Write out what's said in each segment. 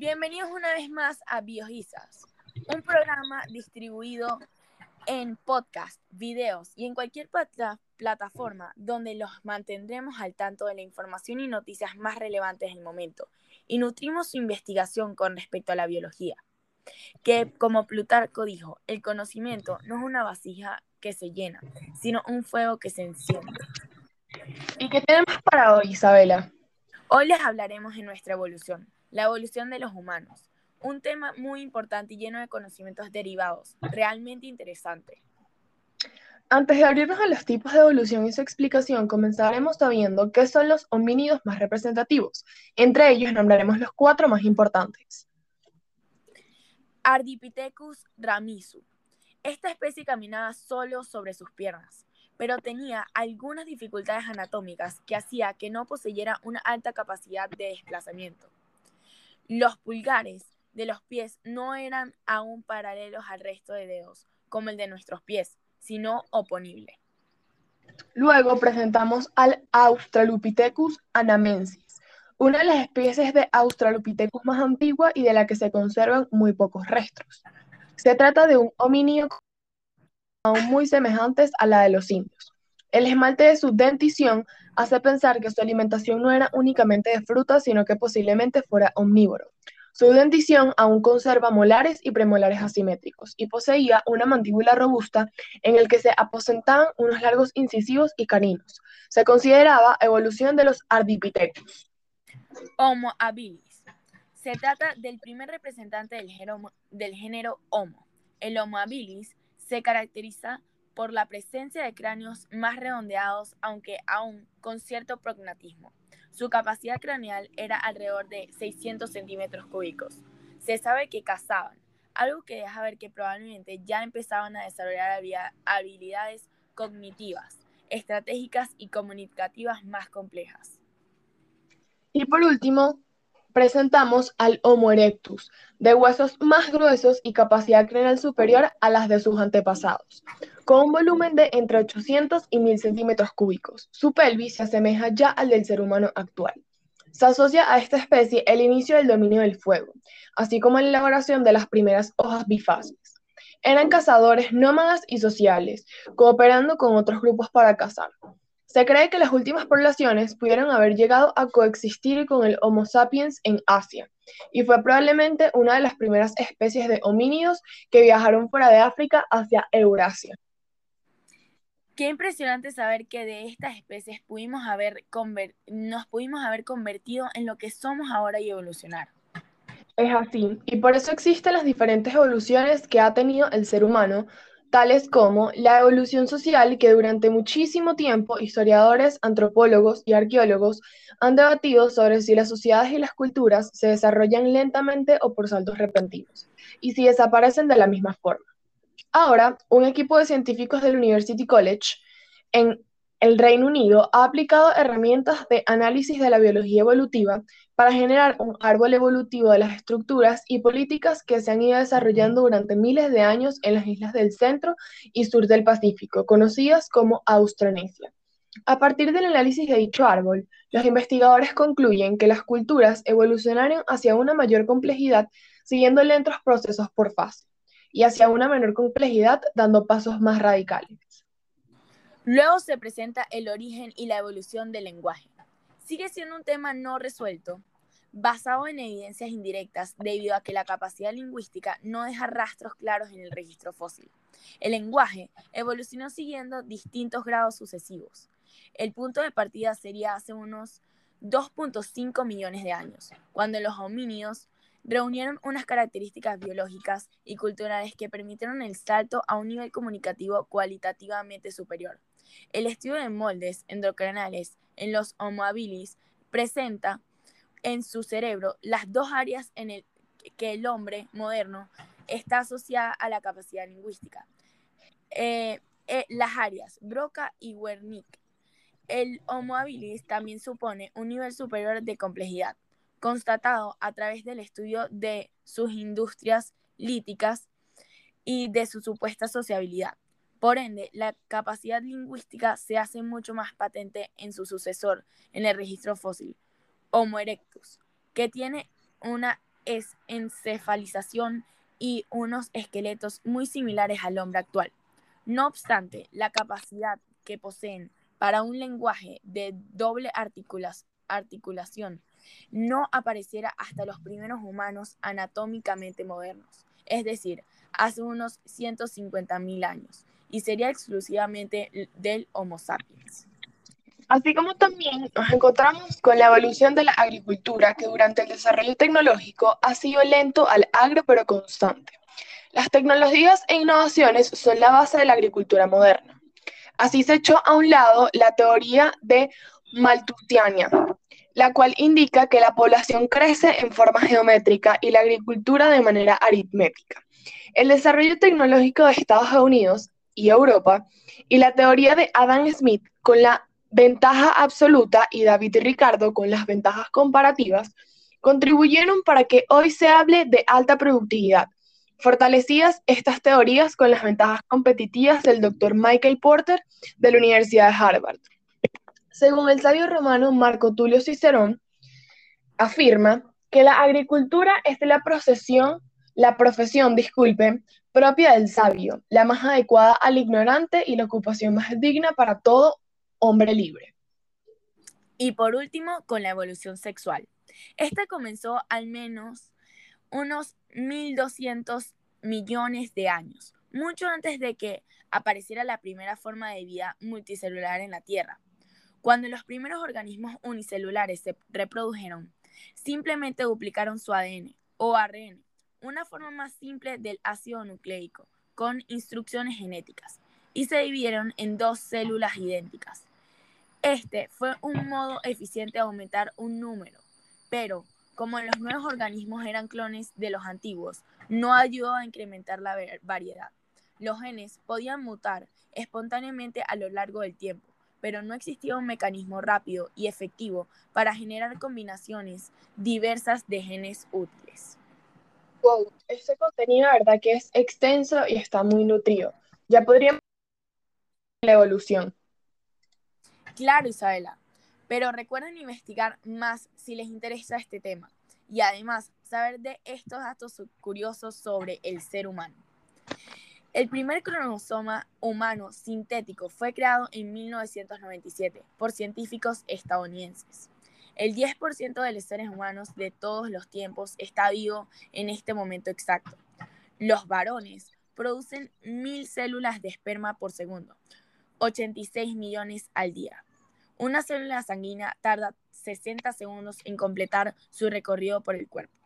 Bienvenidos una vez más a Biogisas, un programa distribuido en podcast, videos y en cualquier plataforma donde los mantendremos al tanto de la información y noticias más relevantes del momento y nutrimos su investigación con respecto a la biología. Que, como Plutarco dijo, el conocimiento no es una vasija que se llena, sino un fuego que se enciende. ¿Y qué tenemos para hoy, Isabela? Hoy les hablaremos de nuestra evolución, la evolución de los humanos, un tema muy importante y lleno de conocimientos derivados, realmente interesante. Antes de abrirnos a los tipos de evolución y su explicación, comenzaremos sabiendo qué son los homínidos más representativos. Entre ellos nombraremos los cuatro más importantes. Ardipithecus ramisu. Esta especie caminaba solo sobre sus piernas, pero tenía algunas dificultades anatómicas que hacía que no poseyera una alta capacidad de desplazamiento. Los pulgares de los pies no eran aún paralelos al resto de dedos, como el de nuestros pies, sino oponible. Luego presentamos al Australopithecus anamensis, una de las especies de Australopithecus más antigua y de la que se conservan muy pocos restos. Se trata de un homínido aún muy semejantes a la de los indios. El esmalte de su dentición hace pensar que su alimentación no era únicamente de frutas, sino que posiblemente fuera omnívoro. Su dentición aún conserva molares y premolares asimétricos y poseía una mandíbula robusta en el que se aposentaban unos largos incisivos y caninos. Se consideraba evolución de los ardipithecus. Homo habilis. Se trata del primer representante del, del género Homo. El Homo habilis se caracteriza por la presencia de cráneos más redondeados, aunque aún con cierto prognatismo. Su capacidad craneal era alrededor de 600 centímetros cúbicos. Se sabe que cazaban, algo que deja ver que probablemente ya empezaban a desarrollar habilidades cognitivas, estratégicas y comunicativas más complejas. Y por último, presentamos al Homo erectus, de huesos más gruesos y capacidad craneal superior a las de sus antepasados, con un volumen de entre 800 y 1000 centímetros cúbicos. Su pelvis se asemeja ya al del ser humano actual. Se asocia a esta especie el inicio del dominio del fuego, así como la elaboración de las primeras hojas bifaces. Eran cazadores nómadas y sociales, cooperando con otros grupos para cazar. Se cree que las últimas poblaciones pudieron haber llegado a coexistir con el Homo sapiens en Asia, y fue probablemente una de las primeras especies de homínidos que viajaron fuera de África hacia Eurasia. Qué impresionante saber que de estas especies pudimos haber nos pudimos haber convertido en lo que somos ahora y evolucionar. Es así, y por eso existen las diferentes evoluciones que ha tenido el ser humano, tales como la evolución social que durante muchísimo tiempo historiadores, antropólogos y arqueólogos han debatido sobre si las sociedades y las culturas se desarrollan lentamente o por saltos repentinos, y si desaparecen de la misma forma. Ahora, un equipo de científicos del University College en el Reino Unido ha aplicado herramientas de análisis de la biología evolutiva para generar un árbol evolutivo de las estructuras y políticas que se han ido desarrollando durante miles de años en las islas del centro y sur del Pacífico, conocidas como Austronesia. A partir del análisis de dicho árbol, los investigadores concluyen que las culturas evolucionaron hacia una mayor complejidad siguiendo lentos procesos por fase y hacia una menor complejidad dando pasos más radicales. Luego se presenta el origen y la evolución del lenguaje. Sigue siendo un tema no resuelto, basado en evidencias indirectas debido a que la capacidad lingüística no deja rastros claros en el registro fósil. El lenguaje evolucionó siguiendo distintos grados sucesivos. El punto de partida sería hace unos 2.5 millones de años, cuando los homínidos reunieron unas características biológicas y culturales que permitieron el salto a un nivel comunicativo cualitativamente superior. El estudio de moldes endocrinales en los Homo habilis presenta en su cerebro las dos áreas en el que el hombre moderno está asociada a la capacidad lingüística. Eh, eh, las áreas Broca y Wernicke. El Homo habilis también supone un nivel superior de complejidad, constatado a través del estudio de sus industrias líticas y de su supuesta sociabilidad. Por ende, la capacidad lingüística se hace mucho más patente en su sucesor en el registro fósil, Homo erectus, que tiene una encefalización y unos esqueletos muy similares al hombre actual. No obstante, la capacidad que poseen para un lenguaje de doble articulación no apareciera hasta los primeros humanos anatómicamente modernos, es decir, hace unos 150.000 años, y sería exclusivamente del Homo sapiens. Así como también nos encontramos con la evolución de la agricultura, que durante el desarrollo tecnológico ha sido lento al agro pero constante. Las tecnologías e innovaciones son la base de la agricultura moderna. Así se echó a un lado la teoría de Malthusiana, la cual indica que la población crece en forma geométrica y la agricultura de manera aritmética. El desarrollo tecnológico de Estados Unidos y Europa y la teoría de Adam Smith con la ventaja absoluta y David Ricardo con las ventajas comparativas contribuyeron para que hoy se hable de alta productividad, fortalecidas estas teorías con las ventajas competitivas del doctor Michael Porter de la Universidad de Harvard. Según el sabio romano Marco Tulio Cicerón, afirma que la agricultura es la procesión, la profesión, disculpen, propia del sabio, la más adecuada al ignorante y la ocupación más digna para todo hombre libre. Y por último, con la evolución sexual. Esta comenzó al menos unos 1.200 millones de años, mucho antes de que apareciera la primera forma de vida multicelular en la Tierra. Cuando los primeros organismos unicelulares se reprodujeron, simplemente duplicaron su ADN o ARN, una forma más simple del ácido nucleico, con instrucciones genéticas, y se dividieron en dos células idénticas. Este fue un modo eficiente de aumentar un número, pero como los nuevos organismos eran clones de los antiguos, no ayudó a incrementar la variedad. Los genes podían mutar espontáneamente a lo largo del tiempo, pero no existía un mecanismo rápido y efectivo para generar combinaciones diversas de genes útiles. Wow, este contenido, verdad que es extenso y está muy nutrido. Ya podríamos la evolución. Claro, Isabela, pero recuerden investigar más si les interesa este tema y además saber de estos datos curiosos sobre el ser humano. El primer cromosoma humano sintético fue creado en 1997 por científicos estadounidenses. El 10% de los seres humanos de todos los tiempos está vivo en este momento exacto. Los varones producen mil células de esperma por segundo, 86 millones al día. Una célula sanguínea tarda 60 segundos en completar su recorrido por el cuerpo.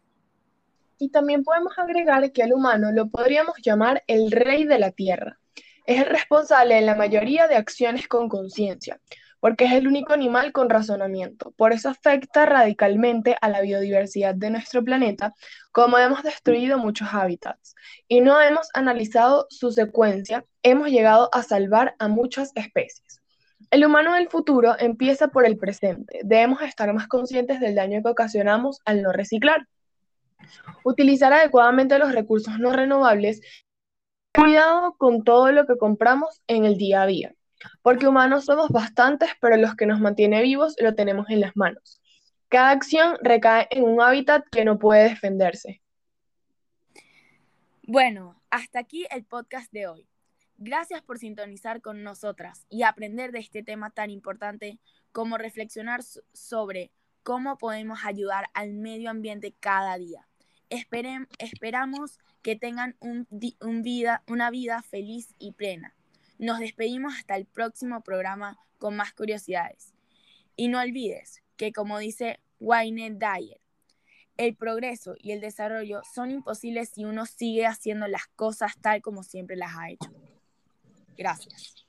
Y también podemos agregar que al humano lo podríamos llamar el rey de la tierra. Es el responsable en la mayoría de acciones con conciencia, porque es el único animal con razonamiento. Por eso afecta radicalmente a la biodiversidad de nuestro planeta, como hemos destruido muchos hábitats y no hemos analizado su secuencia, hemos llegado a salvar a muchas especies. El humano del futuro empieza por el presente. Debemos estar más conscientes del daño que ocasionamos al no reciclar. Utilizar adecuadamente los recursos no renovables. Cuidado con todo lo que compramos en el día a día, porque humanos somos bastantes, pero los que nos mantiene vivos lo tenemos en las manos. Cada acción recae en un hábitat que no puede defenderse. Bueno, hasta aquí el podcast de hoy. Gracias por sintonizar con nosotras y aprender de este tema tan importante como reflexionar sobre cómo podemos ayudar al medio ambiente cada día. Esperamos que tengan vida, una vida feliz y plena. Nos despedimos hasta el próximo programa con más curiosidades. Y no olvides que, como dice Wayne Dyer, el progreso y el desarrollo son imposibles si uno sigue haciendo las cosas tal como siempre las ha hecho. Gracias.